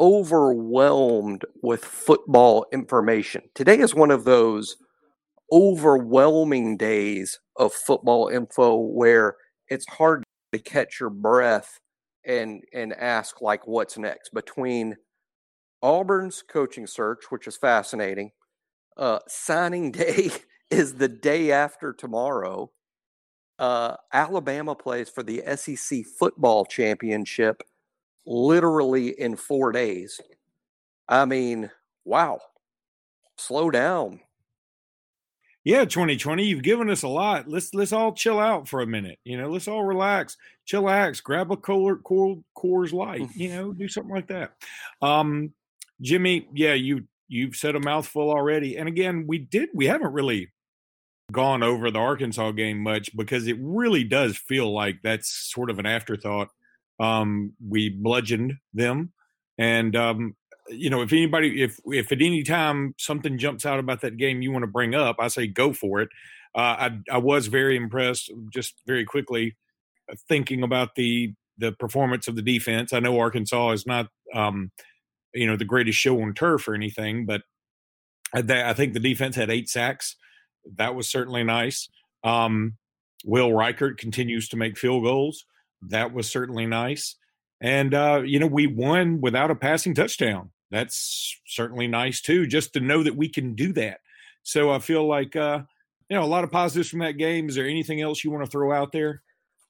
overwhelmed with football information. Today is one of those overwhelming days of football info where it's hard to catch your breath and and ask like what's next between Auburn's coaching search, which is fascinating. Uh, signing day is the day after tomorrow. Uh, Alabama plays for the SEC football championship literally in four days. I mean, wow. Slow down. Yeah, 2020, you've given us a lot. Let's let's all chill out for a minute. You know, let's all relax, chillax, grab a cold, cold Coors Light. You know, do something like that. Um, Jimmy, yeah, you you've said a mouthful already. And again, we did we haven't really gone over the Arkansas game much because it really does feel like that's sort of an afterthought um, we bludgeoned them, and um, you know if anybody, if if at any time something jumps out about that game you want to bring up, I say go for it. Uh, I I was very impressed, just very quickly, uh, thinking about the the performance of the defense. I know Arkansas is not um, you know the greatest show on turf or anything, but I, think the defense had eight sacks. That was certainly nice. Um, Will Reichard continues to make field goals that was certainly nice. And uh, you know, we won without a passing touchdown. That's certainly nice too, just to know that we can do that. So I feel like uh, you know a lot of positives from that game. Is there anything else you want to throw out there?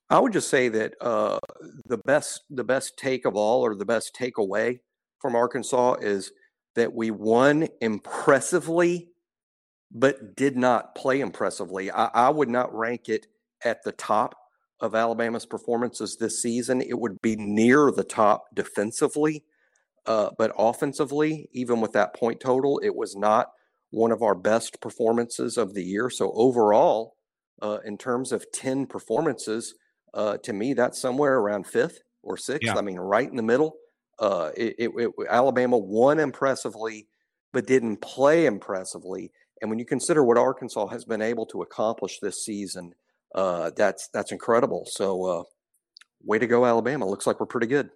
I would just say that uh, the best the best take of all, or the best takeaway from Arkansas, is that we won impressively, but did not play impressively. I, I would not rank it at the top of Alabama's performances this season, it would be near the top defensively. Uh, but offensively, even with that point total, it was not one of our best performances of the year. So overall, uh, in terms of 10 performances, uh, to me, that's somewhere around fifth or sixth. Yeah. I mean, right in the middle. Uh, it, it, it, Alabama won impressively, but didn't play impressively. And when you consider what Arkansas has been able to accomplish this season, uh, that's that's incredible. So, uh, way to go, Alabama! Looks like we're pretty good.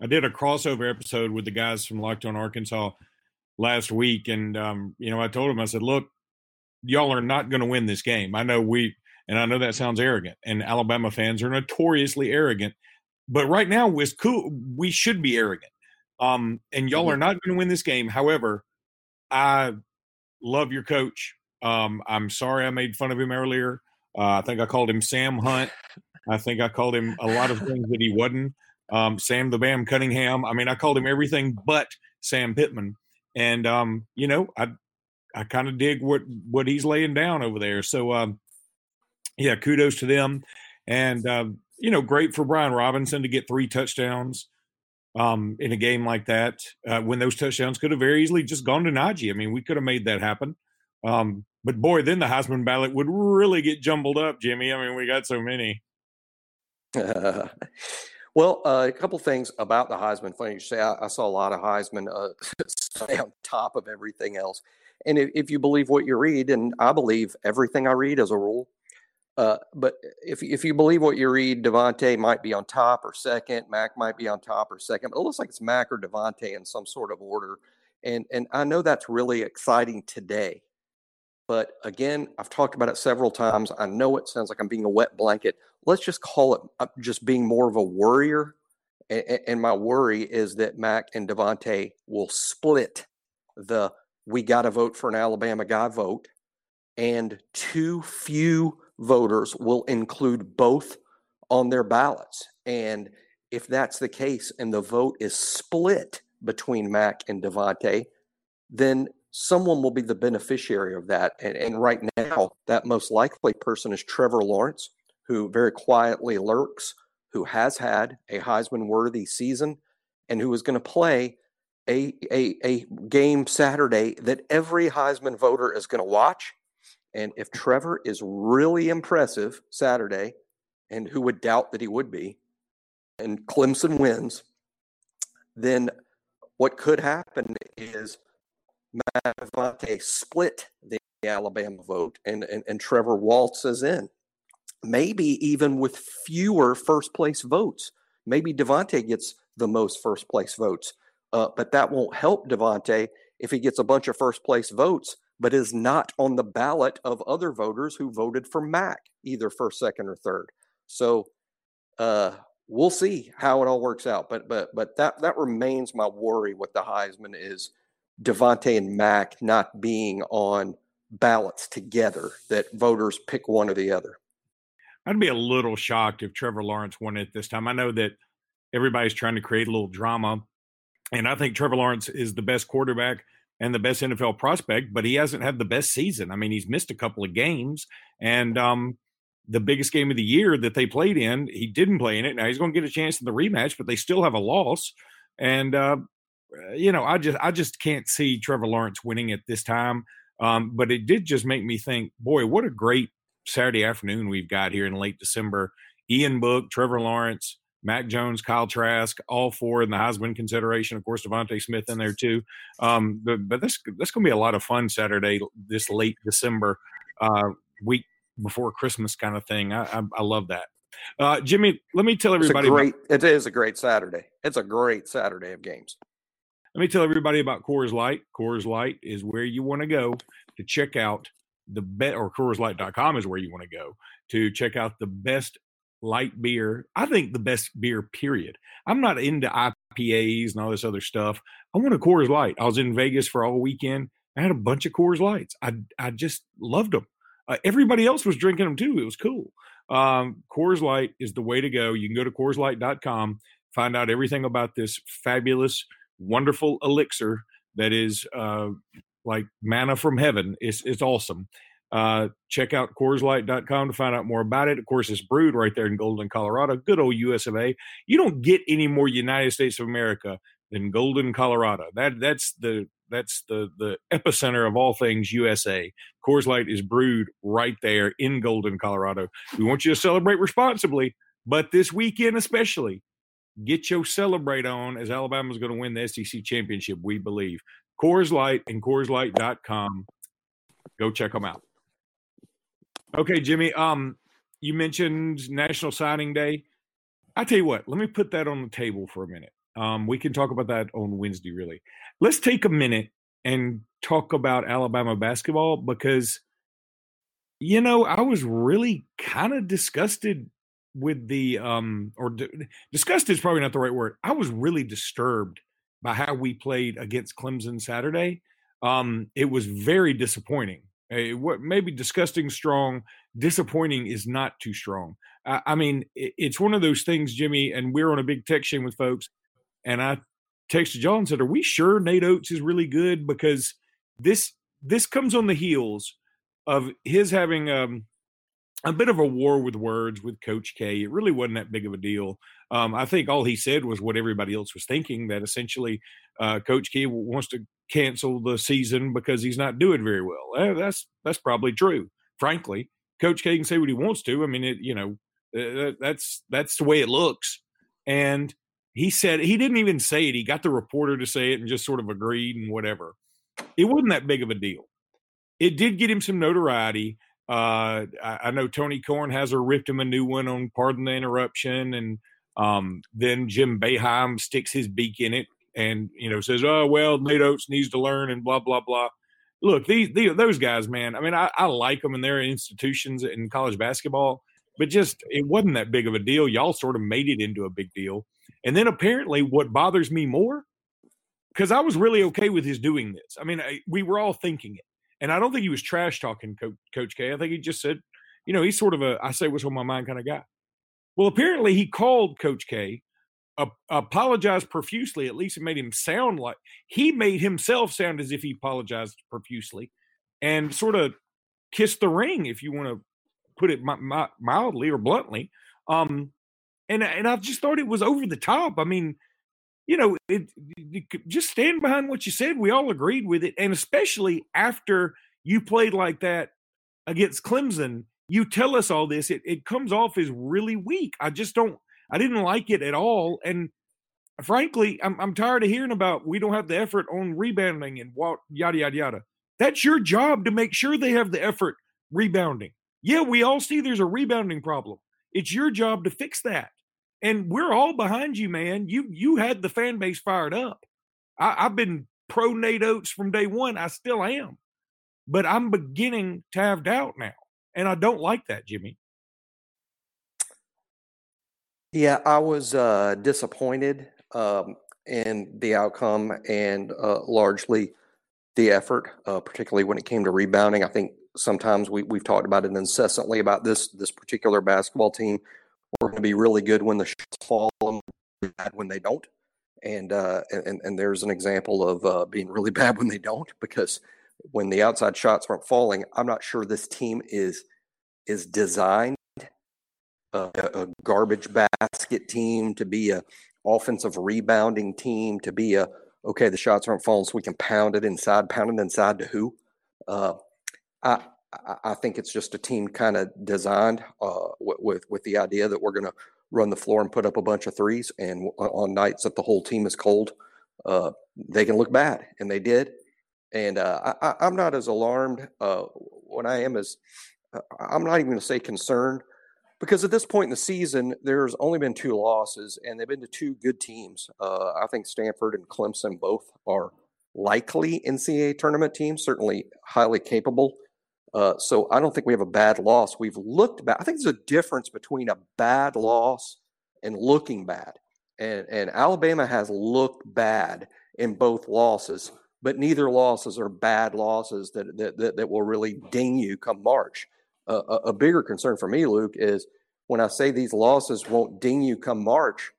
I did a crossover episode with the guys from Locked On Arkansas last week, and um, you know, I told them, I said, "Look, y'all are not going to win this game. I know we, and I know that sounds arrogant, and Alabama fans are notoriously arrogant, but right now, it's cool. We should be arrogant, um, and y'all mm-hmm. are not going to win this game. However, I love your coach. Um, I'm sorry I made fun of him earlier. Uh, I think I called him Sam Hunt. I think I called him a lot of things that he wasn't. Um, Sam the Bam Cunningham. I mean, I called him everything but Sam Pittman. And um, you know, I I kind of dig what what he's laying down over there. So um, yeah, kudos to them. And um, you know, great for Brian Robinson to get three touchdowns um, in a game like that. Uh, when those touchdowns could have very easily just gone to Najee. I mean, we could have made that happen. Um, but boy, then the Heisman ballot would really get jumbled up, Jimmy. I mean, we got so many. Uh, well, uh, a couple things about the Heisman. Funny you say, I, I saw a lot of Heisman uh, on top of everything else. And if, if, you believe what you read, and I believe everything I read as a rule, uh, but if if you believe what you read, DeVonta might be on top or second. Mac might be on top or second. But it looks like it's Mac or DeVonta in some sort of order. And and I know that's really exciting today but again, I've talked about it several times. I know it sounds like I'm being a wet blanket. Let's just call it uh, just being more of a worrier. And my worry is that Mac and DeVonta will split the we got to vote for an Alabama guy vote, and too few voters will include both on their ballots. And if that's the case and the vote is split between Mac and DeVonta, then someone will be the beneficiary of that. And, and right now, that most likely person is Trevor Lawrence, who very quietly lurks, who has had a Heisman worthy season, and who is going to play a, a, a game Saturday that every Heisman voter is going to watch. And if Trevor is really impressive Saturday, and who would doubt that he would be, and Clemson wins, then what could happen is Mac DeVonta split the Alabama vote and, and, and Trevor waltzes in. Maybe even with fewer first place votes. Maybe DeVonta gets the most first place votes. Uh, but that won't help DeVonta if he gets a bunch of first place votes, but is not on the ballot of other voters who voted for Mac, either first, second, or third. So uh, we'll see how it all works out. But but but that that remains my worry with the Heisman is DeVonta and Mac not being on ballots together. That voters pick one or the other. I'd be a little shocked if Trevor Lawrence won it this time. I know that everybody's trying to create a little drama, and I think Trevor Lawrence is the best quarterback and the best NFL prospect, but he hasn't had the best season. I mean, he's missed a couple of games, and um, the biggest game of the year that they played in, he didn't play in it. Now he's going to get a chance in the rematch, but they still have a loss. And uh, you know, I just I just can't see Trevor Lawrence winning at this time. Um, but it did just make me think, boy, what a great Saturday afternoon we've got here in late December. Ian Book, Trevor Lawrence, Mac Jones, Kyle Trask, all four in the Heisman consideration. Of course, DeVonta Smith in there too. Um, but, but this this going to be a lot of fun Saturday, this late December uh, week before Christmas kind of thing. I, I, I love that. Uh, Jimmy, let me tell everybody. It's great. About, it is a great Saturday. It's a great Saturday of games. Let me tell everybody about Coors Light. Coors Light is where you want to go to check out the bet, or CoorsLight.com is where you want to go to check out the best light beer. I think the best beer, period. I'm not into IPAs and all this other stuff. I want a Coors Light. I was in Vegas for all weekend. I had a bunch of Coors Lights. I I just loved them. Uh, everybody else was drinking them too. It was cool. Um, Coors Light is the way to go. You can go to CoorsLight.com, find out everything about this fabulous, wonderful elixir that is uh, like manna from heaven. It's, it's awesome. Uh, check out CoorsLight.com to find out more about it. Of course, it's brewed right there in Golden, Colorado. Good old US of A. You don't get any more United States of America than Golden, Colorado. That that's the that's the the epicenter of all things USA. Coors Light is brewed right there in Golden, Colorado. We want you to celebrate responsibly, but this weekend especially, get your celebrate on as Alabama's going to win the SEC championship. We believe Coors Light and CoorsLight.com. Go check them out. Okay, Jimmy. Um, you mentioned National Signing Day. I tell you what, let me put that on the table for a minute. Um, we can talk about that on Wednesday, really. Let's take a minute and talk about Alabama basketball because, you know, I was really kind of disgusted with the, um, or d- disgusted is probably not the right word. I was really disturbed by how we played against Clemson Saturday. Um, it was very disappointing. Uh, what maybe disgusting strong, disappointing is not too strong. I, I mean, it, it's one of those things, Jimmy, and we're on a big tech chain with folks and I texted John and said, "Are we sure Nate Oats is really good?" Because this this comes on the heels of his having um, a bit of a war with words with Coach K. It really wasn't that big of a deal. Um, I think all he said was what everybody else was thinking that essentially uh, Coach K wants to cancel the season because he's not doing very well. That's that's probably true. Frankly, Coach K can say what he wants to. I mean, it you know uh, that's that's the way it looks. And he said he didn't even say it. He got the reporter to say it and just sort of agreed and whatever. It wasn't that big of a deal. It did get him some notoriety. Uh, I, I, know Tony Kornheiser ripped him a new one on Pardon the Interruption, and um, then Jim Boeheim sticks his beak in it and you know says, "Oh well, Nate Oats needs to learn," and blah blah blah. Look, these, these those guys, man. I mean, I, I like them in their institutions in college basketball, but just it wasn't that big of a deal. Y'all sort of made it into a big deal. And then apparently, what bothers me more, because I was really okay with his doing this. I mean, I, we were all thinking it, and I don't think he was trash talking Coach, K. I think he just said, you know, he's sort of a I say what's on my mind kind of guy. Well, apparently, he called Coach K, uh, apologized profusely. At least it made him sound like he made himself sound as if he apologized profusely, and sort of kissed the ring, if you want to put it mildly or bluntly. Um, and and I just thought it was over the top. I mean, you know, it, it, just stand behind what you said. We all agreed with it, and especially after you played like that against Clemson, you tell us all this. It it comes off as really weak. I just don't. I didn't like it at all, and frankly, I'm I'm tired of hearing about we don't have the effort on rebounding and what yada yada yada. That's your job to make sure they have the effort rebounding. Yeah, we all see there's a rebounding problem. It's your job to fix that. And we're all behind you, man. You you had the fan base fired up. I, I've been pro Nate Oats from day one. I still am. But I'm beginning to have doubt now. And I don't like that, Jimmy. Yeah, I was uh, disappointed um, in the outcome and uh, largely the effort, uh, particularly when it came to rebounding. I think sometimes we, we've talked about it incessantly about this this particular basketball team. We're going to be really good when the shots fall, bad when they don't. And uh, and and there's an example of uh, being really bad when they don't because when the outside shots aren't falling, I'm not sure this team is is designed uh, a, garbage basket team to be a offensive rebounding team to be a okay the shots aren't falling so we can pound it inside pound it inside to who uh, I, think it's just a team kind of designed uh, with with the idea that we're going to run the floor and put up a bunch of threes. And on nights that the whole team is cold, uh, they can look bad, and they did. And uh, I, am not as alarmed uh, when I am as uh, I'm not even going to say concerned because at this point in the season, there's only been two losses, and they've been to two good teams. Uh, I think Stanford and Clemson both are likely NCAA tournament teams, certainly highly capable. Uh, so I don't think we have a bad loss. We've looked bad. I think there's a difference between a bad loss and looking bad. And, and Alabama has looked bad in both losses, but neither losses are bad losses that, that, that, that will really ding you come March. Uh, a, a bigger concern for me, Luke, is when I say these losses won't ding you come March,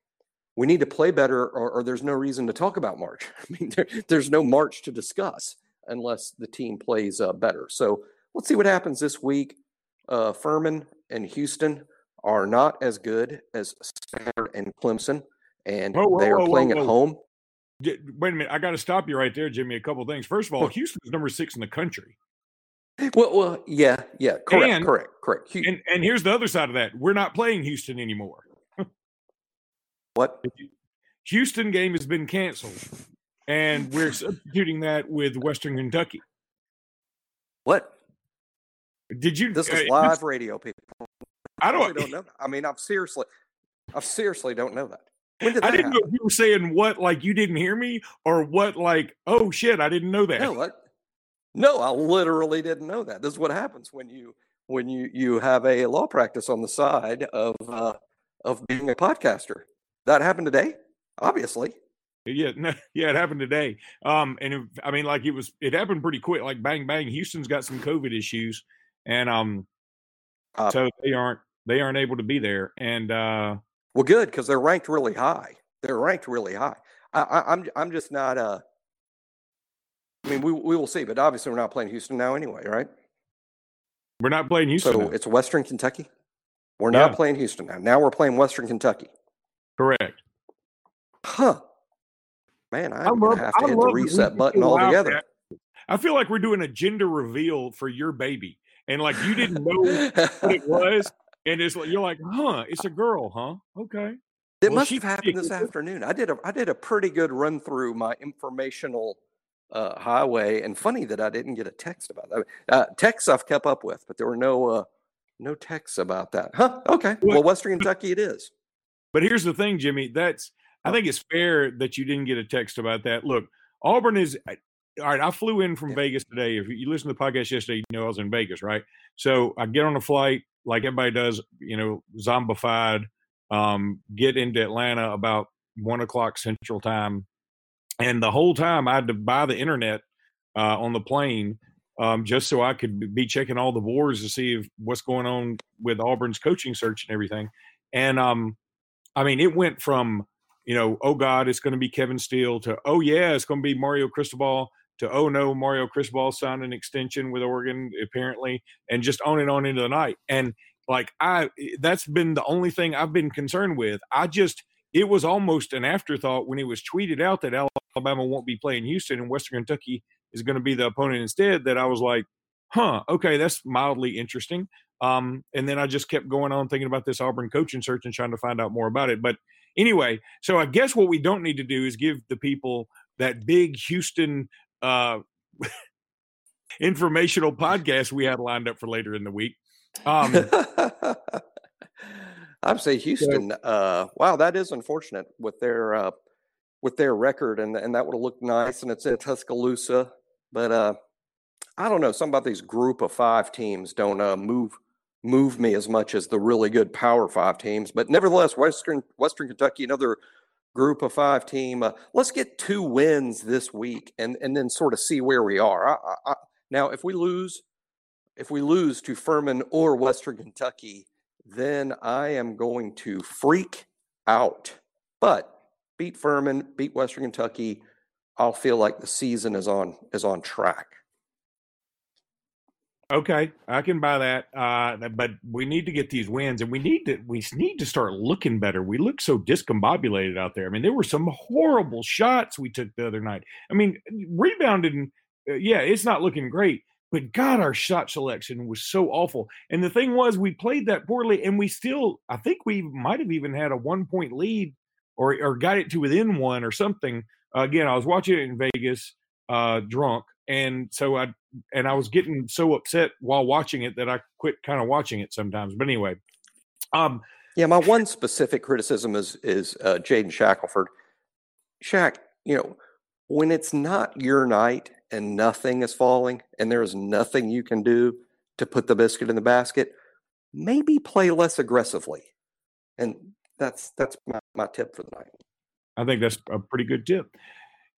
we need to play better or, or there's no reason to talk about March. I mean, there, there's no March to discuss unless the team plays uh, better. So let's see what happens this week. Uh, Furman and Houston are not as good as Stanford and Clemson, and whoa, whoa, they are whoa, playing at home. Wait a minute, I got to stop you right there, Jimmy. A couple things. First of all, Houston's number six in the country. Well, well, yeah, yeah, correct, and, correct, correct. And, and here's the other side of that: we're not playing Houston anymore. what? Houston game has been canceled, and we're substituting that with Western Kentucky. What? Did you? This was uh, live this, radio, people. I don't, don't know. I mean, I'm seriously, I seriously don't know that. When did that I didn't happen? know if you were saying what, like you didn't hear me, or what, like, oh shit, I didn't know that. No, what? No, I literally didn't know that. This is what happens when you when you you have a law practice on the side of uh, of being a podcaster. That happened today, obviously. Yeah, no, yeah, it happened today. Um, and it, I mean, like it was, it happened pretty quick. Like bang, bang. Houston's got some COVID issues, and um, uh, so they aren't they aren't able to be there. And uh, well, good because they're ranked really high. They're ranked really high. I, I, I'm I'm just not uh I mean, we we will see, but obviously we're not playing Houston now anyway, right? We're not playing Houston. So now. it's Western Kentucky. We're not yeah. playing Houston now. Now we're playing Western Kentucky. Correct. Huh. Man, I'm gonna have to I hit the reset button altogether. I feel like we're doing a gender reveal for your baby, and like you didn't know what it was, and it's like you're like, huh? It's a girl, huh? Okay. It well, must have happened this afternoon. I did a I did a pretty good run through my informational uh, highway. And funny that I didn't get a text about that. Uh, texts I've kept up with, but there were no uh, no texts about that. Huh? Okay. Well, Western Kentucky it is. But here's the thing, Jimmy. That's I think it's fair that you didn't get a text about that. Look, Auburn is all right. I flew in from yeah. Vegas today. If you listen to the podcast yesterday, you know I was in Vegas, right? So I get on a flight like everybody does, you know, zombified. Um, get into Atlanta about one o'clock Central Time and the whole time I had to buy the internet uh, on the plane um, just so I could be checking all the boards to see if, what's going on with Auburn's coaching search and everything. And um, I mean, it went from you know, oh God, it's going to be Kevin Steele to oh yeah, it's going to be Mario Cristobal to oh no, Mario Cristobal signed an extension with Oregon apparently, and just on and on into the night. And like I, that's been the only thing I've been concerned with. I just it was almost an afterthought when it was tweeted out that Alabama won't be playing Houston and Western Kentucky is going to be the opponent instead. That I was like, huh, okay, that's mildly interesting. Um, and then I just kept going on thinking about this Auburn coaching search and trying to find out more about it. But anyway, so I guess what we don't need to do is give the people that big Houston uh, informational podcast we had lined up for later in the week. Um, I'd say Houston. Uh, wow, that is unfortunate with their uh, with their record, and and that would have looked nice, and it's in Tuscaloosa. But uh, I don't know. Some about these group of five teams don't uh, move move me as much as the really good Power Five teams. But nevertheless, Western Western Kentucky, another group of five team. Uh, let's get two wins this week, and and then sort of see where we are. I, I, now, if we lose, if we lose to Furman or Western Kentucky, then I am going to freak out. But beat Furman, beat Western Kentucky, I'll feel like the season is on is on track. Okay, I can buy that. Uh, but we need to get these wins, and we need to we need to start looking better. We look so discombobulated out there. I mean, there were some horrible shots we took the other night. I mean, rebounded. Uh, yeah, it's not looking great, but God, our shot selection was so awful. And the thing was, we played that poorly, and we still, I think we might have even had a one point lead or, or got it to within one or something. Uh, again, I was watching it in Vegas, uh, drunk. And so I, and I was getting so upset while watching it that I quit kind of watching it sometimes. But anyway, um, yeah, my one specific criticism is is uh, Jaden Shackelford. Shaq, you know, when it's not your night and nothing is falling and there is nothing you can do to put the biscuit in the basket, maybe play less aggressively. And that's that's my, my tip for the night. I think that's a pretty good tip.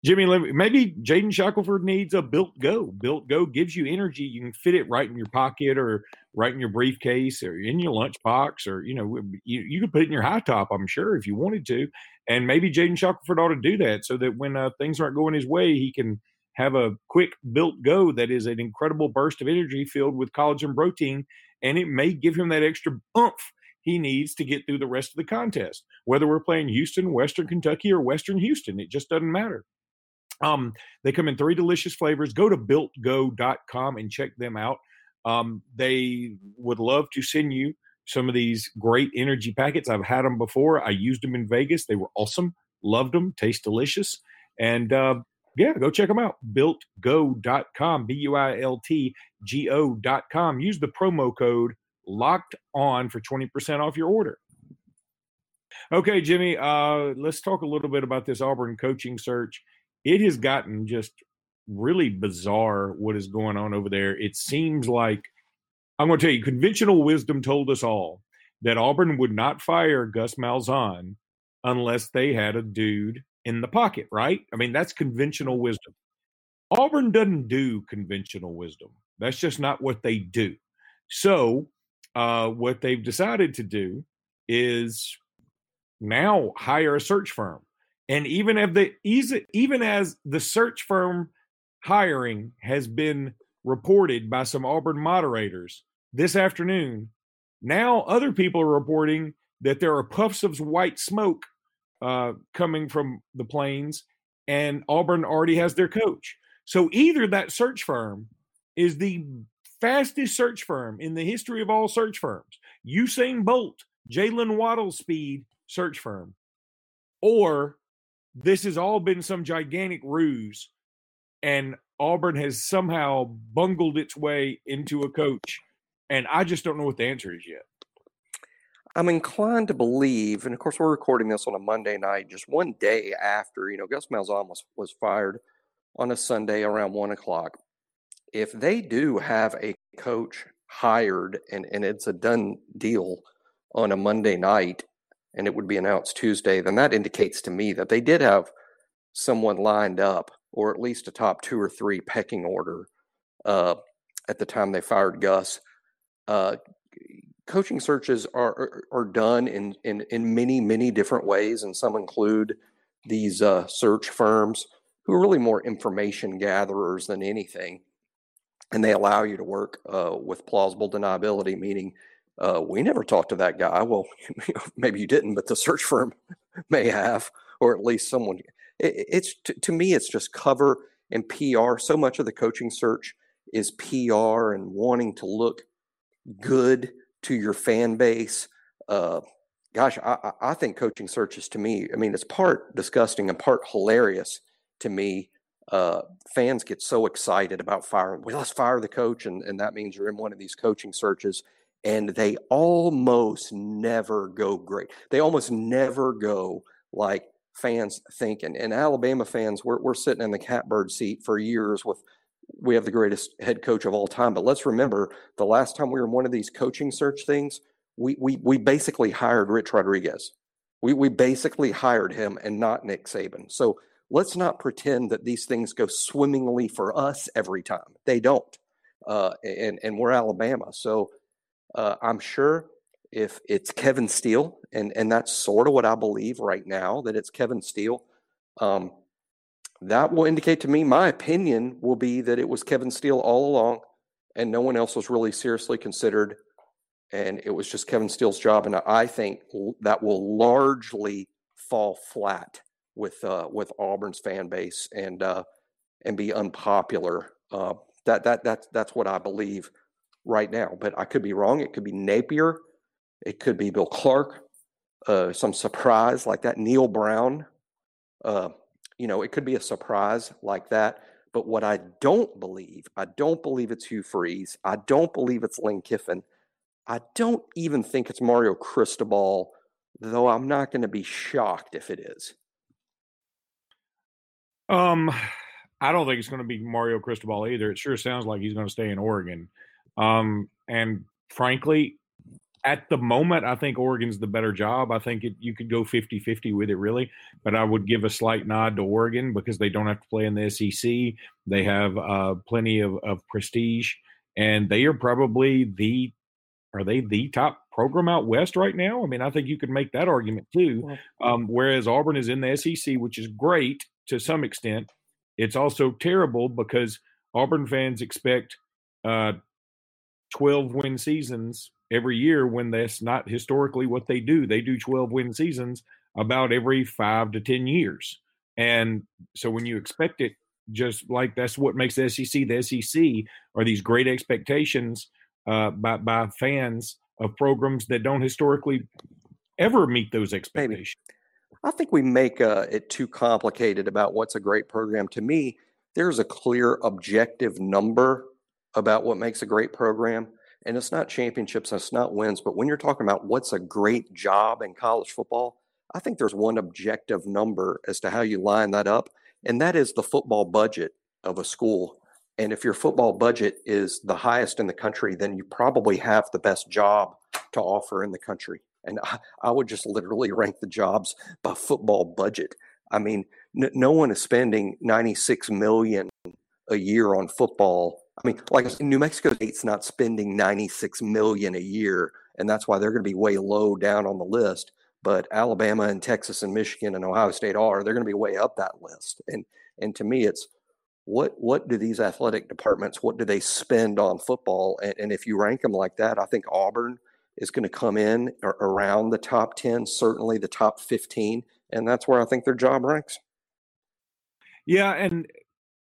Jimmy, maybe Jaden Shackelford needs a built go. Built go gives you energy. You can fit it right in your pocket or right in your briefcase or in your lunchbox or, you know, you, you could put it in your high top, I'm sure, if you wanted to. And maybe Jaden Shackelford ought to do that so that when uh, things aren't going his way, he can have a quick built go that is an incredible burst of energy filled with collagen protein. And it may give him that extra oomph he needs to get through the rest of the contest. Whether we're playing Houston, Western Kentucky, or Western Houston, it just doesn't matter. Um, they come in three delicious flavors. Go to builtgo.com and check them out. Um, they would love to send you some of these great energy packets. I've had them before. I used them in Vegas. They were awesome. Loved them. Taste delicious. And uh, yeah, go check them out. Builtgo.com, B U I L T G O.com. Use the promo code locked on for 20% off your order. Okay, Jimmy, uh, let's talk a little bit about this Auburn coaching search. It has gotten just really bizarre what is going on over there. It seems like, I'm going to tell you, conventional wisdom told us all that Auburn would not fire Gus Malzahn unless they had a dude in the pocket, right? I mean, that's conventional wisdom. Auburn doesn't do conventional wisdom. That's just not what they do. So uh, what they've decided to do is now hire a search firm. And even if the even as the search firm hiring has been reported by some Auburn moderators this afternoon, now other people are reporting that there are puffs of white smoke uh, coming from the planes, and Auburn already has their coach. So either that search firm is the fastest search firm in the history of all search firms. Usain Bolt, Jaylen Waddle speed search firm. Or this has all been some gigantic ruse and Auburn has somehow bungled its way into a coach. And I just don't know what the answer is yet. I'm inclined to believe, and of course, we're recording this on a Monday night, just one day after, you know, Gus Malzahn was, was fired on a Sunday around one o'clock if they do have a coach hired and, and it's a done deal on a Monday night and it would be announced Tuesday, then that indicates to me that they did have someone lined up or at least a top two or three pecking order uh, at the time they fired Gus. Uh, coaching searches are are done in, in in many many different ways, and some include these uh, search firms who are really more information gatherers than anything and they allow you to work uh, with plausible deniability, meaning Uh, we never talked to that guy. Well, maybe you didn't, but the search firm may have, or at least someone. It, it's to, to me, it's just cover and PR. So much of the coaching search is PR and wanting to look good to your fan base. Uh, gosh, I, I think coaching searches to me, I mean, it's part disgusting and part hilarious to me. Uh, fans get so excited about firing. Well, let's fire the coach, and, and that means you're in one of these coaching searches, and they almost never go great. They almost never go like fans thinking. And, Alabama fans, we're, we're sitting in the catbird seat for years with we have the greatest head coach of all time. But let's remember the last time we were in one of these coaching search things, we we we basically hired Rich Rodriguez. We we basically hired him and not Nick Saban. So let's not pretend that these things go swimmingly for us every time. They don't. Uh, and and we're Alabama, so uh, I'm sure if it's Kevin Steele, and and that's sort of what I believe right now that it's Kevin Steele. Um, that will indicate to me my opinion will be that it was Kevin Steele all along, and no one else was really seriously considered, and it was just Kevin Steele's job. And I think that will largely fall flat with uh, with Auburn's fan base and uh, and be unpopular. Uh, that that that's that's what I believe right now. But I could be wrong. It could be Napier. It could be Bill Clark. Uh, some surprise like that. Neal Brown. Uh, you know, it could be a surprise like that. But what I don't believe, I don't believe it's Hugh Freeze. I don't believe it's Lane Kiffin. I don't even think it's Mario Cristobal, though I'm not going to be shocked if it is. Um, I don't think it's going to be Mario Cristobal either. It sure sounds like he's going to stay in Oregon. Um, and frankly, at the moment, I think Oregon's the better job. I think it, you could go 50 50 with it, really. But I would give a slight nod to Oregon because they don't have to play in the SEC. They have uh, plenty of, of prestige, and they are probably the are they the top program out west right now? I mean, I think you could make that argument too. Um, whereas Auburn is in the SEC, which is great to some extent. It's also terrible because Auburn fans expect uh, 12 win seasons every year when that's not historically what they do. They do 12 win seasons about every five to 10 years. And so when you expect it, just like that's what makes the SEC the SEC are these great expectations uh, by, by fans of programs that don't historically ever meet those expectations. Maybe. I think we make uh, it too complicated about what's a great program. To me, there's a clear objective number about what makes a great program. And it's not championships, it's not wins, but when you're talking about what's a great job in college football, I think there's one objective number as to how you line that up, and that is the football budget of a school. And if your football budget is the highest in the country, then you probably have the best job to offer in the country. And I, I would just literally rank the jobs by football budget. I mean, n- no one is spending 96 million a year on football I mean, like New Mexico State's not spending 96 million a year, and that's why they're going to be way low down on the list. But Alabama and Texas and Michigan and Ohio State are. They're going to be way up that list. And and to me, it's what what do these athletic departments what do they spend on football? And, and if you rank them like that, I think Auburn is going to come in around the top 10, certainly the top 15, and that's where I think their job ranks. Yeah, and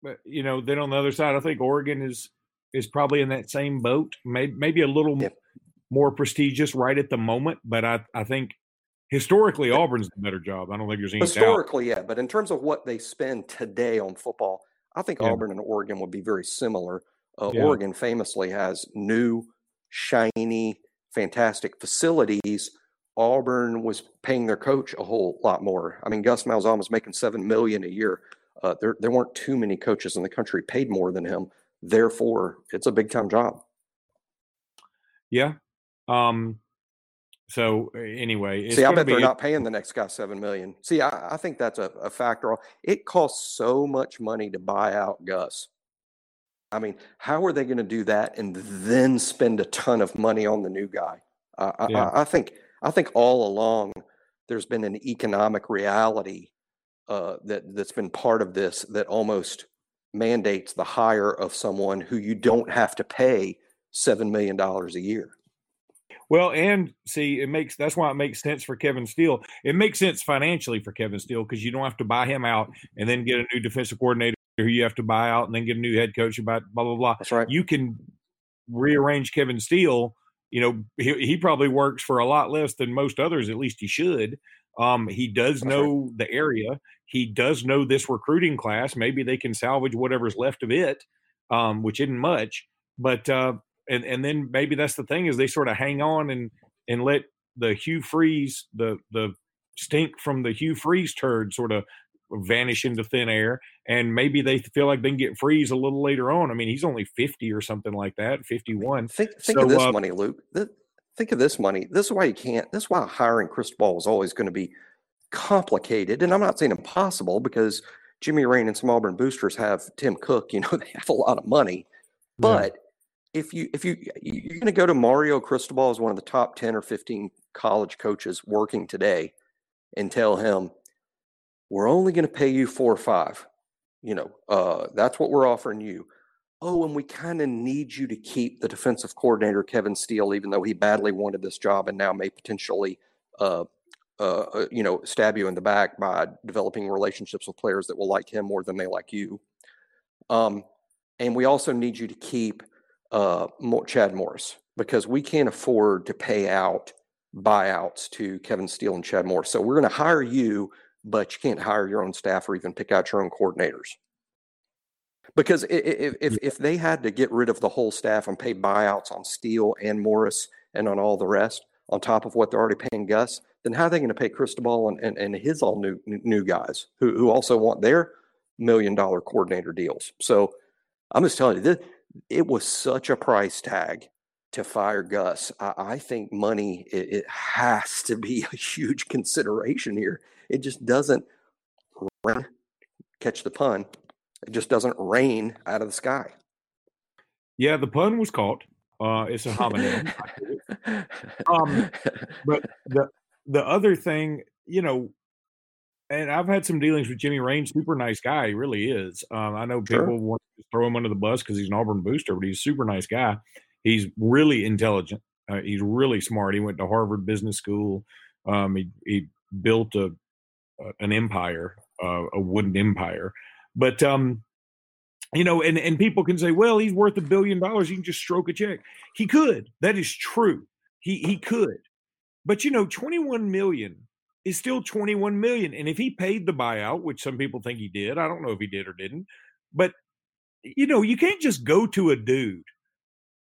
but you know, then on the other side, I think Oregon is is probably in that same boat. Maybe maybe a little yep. more prestigious right at the moment, but I I think historically Auburn's the better job. I don't think there's any historically, doubt. yeah. But in terms of what they spend today on football, I think yeah. Auburn and Oregon would be very similar. Uh, yeah. Oregon famously has new, shiny, fantastic facilities. Auburn was paying their coach a whole lot more. I mean, Gus Malzahn was making seven million a year. Uh, there, there weren't too many coaches in the country paid more than him. Therefore, it's a big time job. Yeah. Um, so anyway, see, I bet they're not paying the next guy seven million. See, I, I think that's a, a, factor. It costs so much money to buy out Gus. I mean, how are they going to do that and then spend a ton of money on the new guy? Uh, yeah. I, I think I think all along there's been an economic reality uh, that that's been part of this that almost mandates the hire of someone who you don't have to pay seven million dollars a year. Well, and see, it makes that's why it makes sense for Kevin Steele. It makes sense financially for Kevin Steele because you don't have to buy him out and then get a new defensive coordinator who you have to buy out and then get a new head coach about blah blah blah. That's right. You can rearrange Kevin Steele. You know, he, he probably works for a lot less than most others. At least he should. Um, he does know the area. He does know this recruiting class. Maybe they can salvage whatever's left of it, um, which isn't much. But uh, and and then maybe that's the thing is they sort of hang on and and let the Hugh Freeze the the stink from the Hugh Freeze turd sort of vanish into thin air and maybe they feel like they can get freeze a little later on i mean he's only 50 or something like that 51 think, think so, of this uh, money luke think of this money this is why you can't this is why hiring cristobal is always going to be complicated and i'm not saying impossible because jimmy rane and some auburn boosters have tim cook you know they have a lot of money. But if you if you you're going to go to Mario Cristobal as one of the top 10 or 15 college coaches working today and tell him we're only going to pay you 4 or 5 you know uh, that's what we're offering you oh and we kind of need you to keep the defensive coordinator Kevin Steele even though he badly wanted this job and now may potentially uh, uh, uh you know stab you in the back by developing relationships with players that will like him more than they like you um, and we also need you to keep uh, Chad Morris because we can't afford to pay out buyouts to Kevin Steele and Chad Morris. So we're going to hire you, but you can't hire your own staff or even pick out your own coordinators. Because if, if, if they had to get rid of the whole staff and pay buyouts on Steele and Morris and on all the rest, on top of what they're already paying Gus, then how are they going to pay Cristobal and, and, and his all new new guys who, who also want their million dollar coordinator deals? So I'm just telling you, this, it was such a price tag to fire Gus. I, I think money it, it, has to be a huge consideration here. It just doesn't catch the pun. It just doesn't rain out of the sky. Yeah, the pun was caught. Uh, it's a homonym. um, but the the other thing, you know, and I've had some dealings with Jimmy Rane. Super nice guy, he really is. Um, I know people sure. want to throw him under the bus because he's an Auburn booster, but he's a super nice guy. He's really intelligent. Uh, he's really smart. He went to Harvard Business School. Um, he, he built a, an empire, uh, a wooden empire. But um, you know, and and people can say, well, he's worth a billion dollars. You can just stroke a check. He could. That is true. He he could. But you know, twenty one million is still 21 million. And if he paid the buyout, which some people think he did, I don't know if he did or didn't, but you know, you can't just go to a dude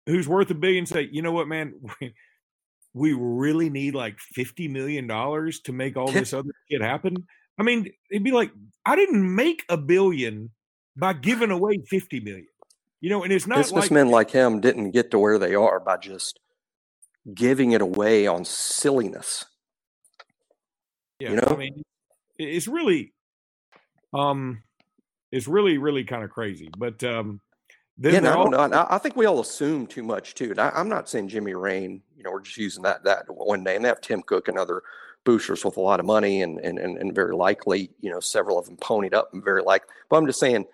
who's worth a billion say, you know what, man, we really need like 50 million dollars to make all this other shit happen. I mean, it'd be like, I didn't make a billion by giving away 50 million. You know, and it's not businessmen like, like him didn't get to where they are by just giving it away on silliness. Yeah, you know? I mean, it's really, um, it's really, really kind of crazy. But um, then yeah, no, all- no, I think we all assume too much too. I, am not saying Jimmy Rane. You know, we're just using that that one name. They have Tim Cook and other boosters with a lot of money, and and and, and very likely, you know, several of them ponied up, and very likely. But I'm just saying,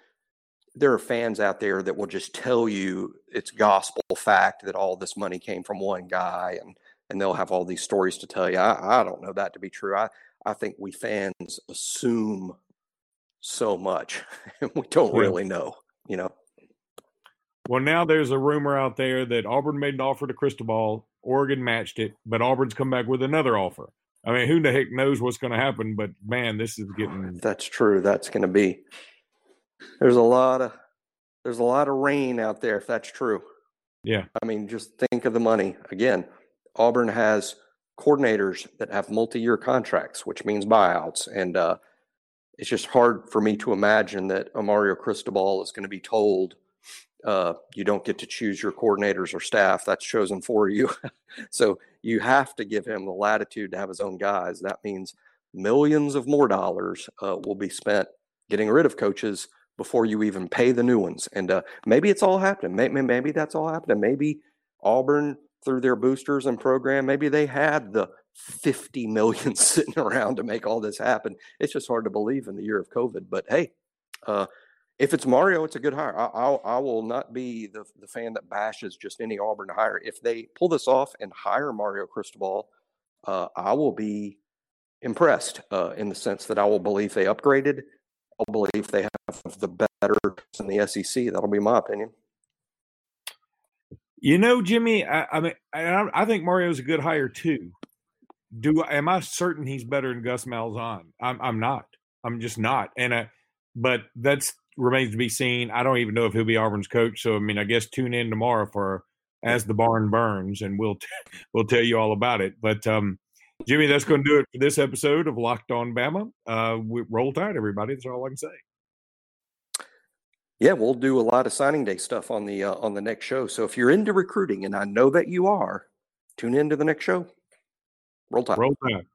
there are fans out there that will just tell you it's gospel fact that all this money came from one guy, and and they'll have all these stories to tell you. I, I don't know that to be true. I I think we fans assume so much and we don't really know, you know. Well, now there's a rumor out there that Auburn made an offer to Cristobal, Oregon matched it, but Auburn's come back with another offer. I mean, who the heck knows what's going to happen? But man, this is getting. That's true. That's going to be. There's a lot of there's a lot of rain out there if that's true. Yeah. I mean, just think of the money again. Auburn has coordinators that have multi-year contracts, which means buyouts, and uh, it's just hard for me to imagine that Mario Cristobal is going to be told uh, you don't get to choose your coordinators or staff that's chosen for you. so you have to give him the latitude to have his own guys. That means millions of more dollars uh, will be spent getting rid of coaches before you even pay the new ones. And uh, maybe it's all happening. Maybe, maybe that's all happening. Maybe Auburn through their boosters and program. Maybe they had the 50 million sitting around to make all this happen. It's just hard to believe in the year of COVID. But hey, uh, if it's Mario, it's a good hire. I, I'll, I will not be the, the fan that bashes just any Auburn hire. If they pull this off and hire Mario Cristobal, uh, I will be impressed uh, in the sense that I will believe they upgraded. I'll believe they have the better in the SEC. That'll be my opinion. You know, Jimmy, I, I mean, I, I think Mario's a good hire too. Do am I certain he's better than Gus Malzahn? I'm I'm not. I'm just not. And uh, but that's remains to be seen. I don't even know if he'll be Auburn's coach. So I mean, I guess tune in tomorrow for as the barn burns, and we'll t- we'll tell you all about it. But um, Jimmy, that's going to do it for this episode of Locked On Bama. Uh, we, roll tide, everybody. That's all I can say. Yeah, we'll do a lot of signing day stuff on the uh, on the next show. So if you're into recruiting, and I know that you are, tune in to the next show. Roll tide. Roll tide.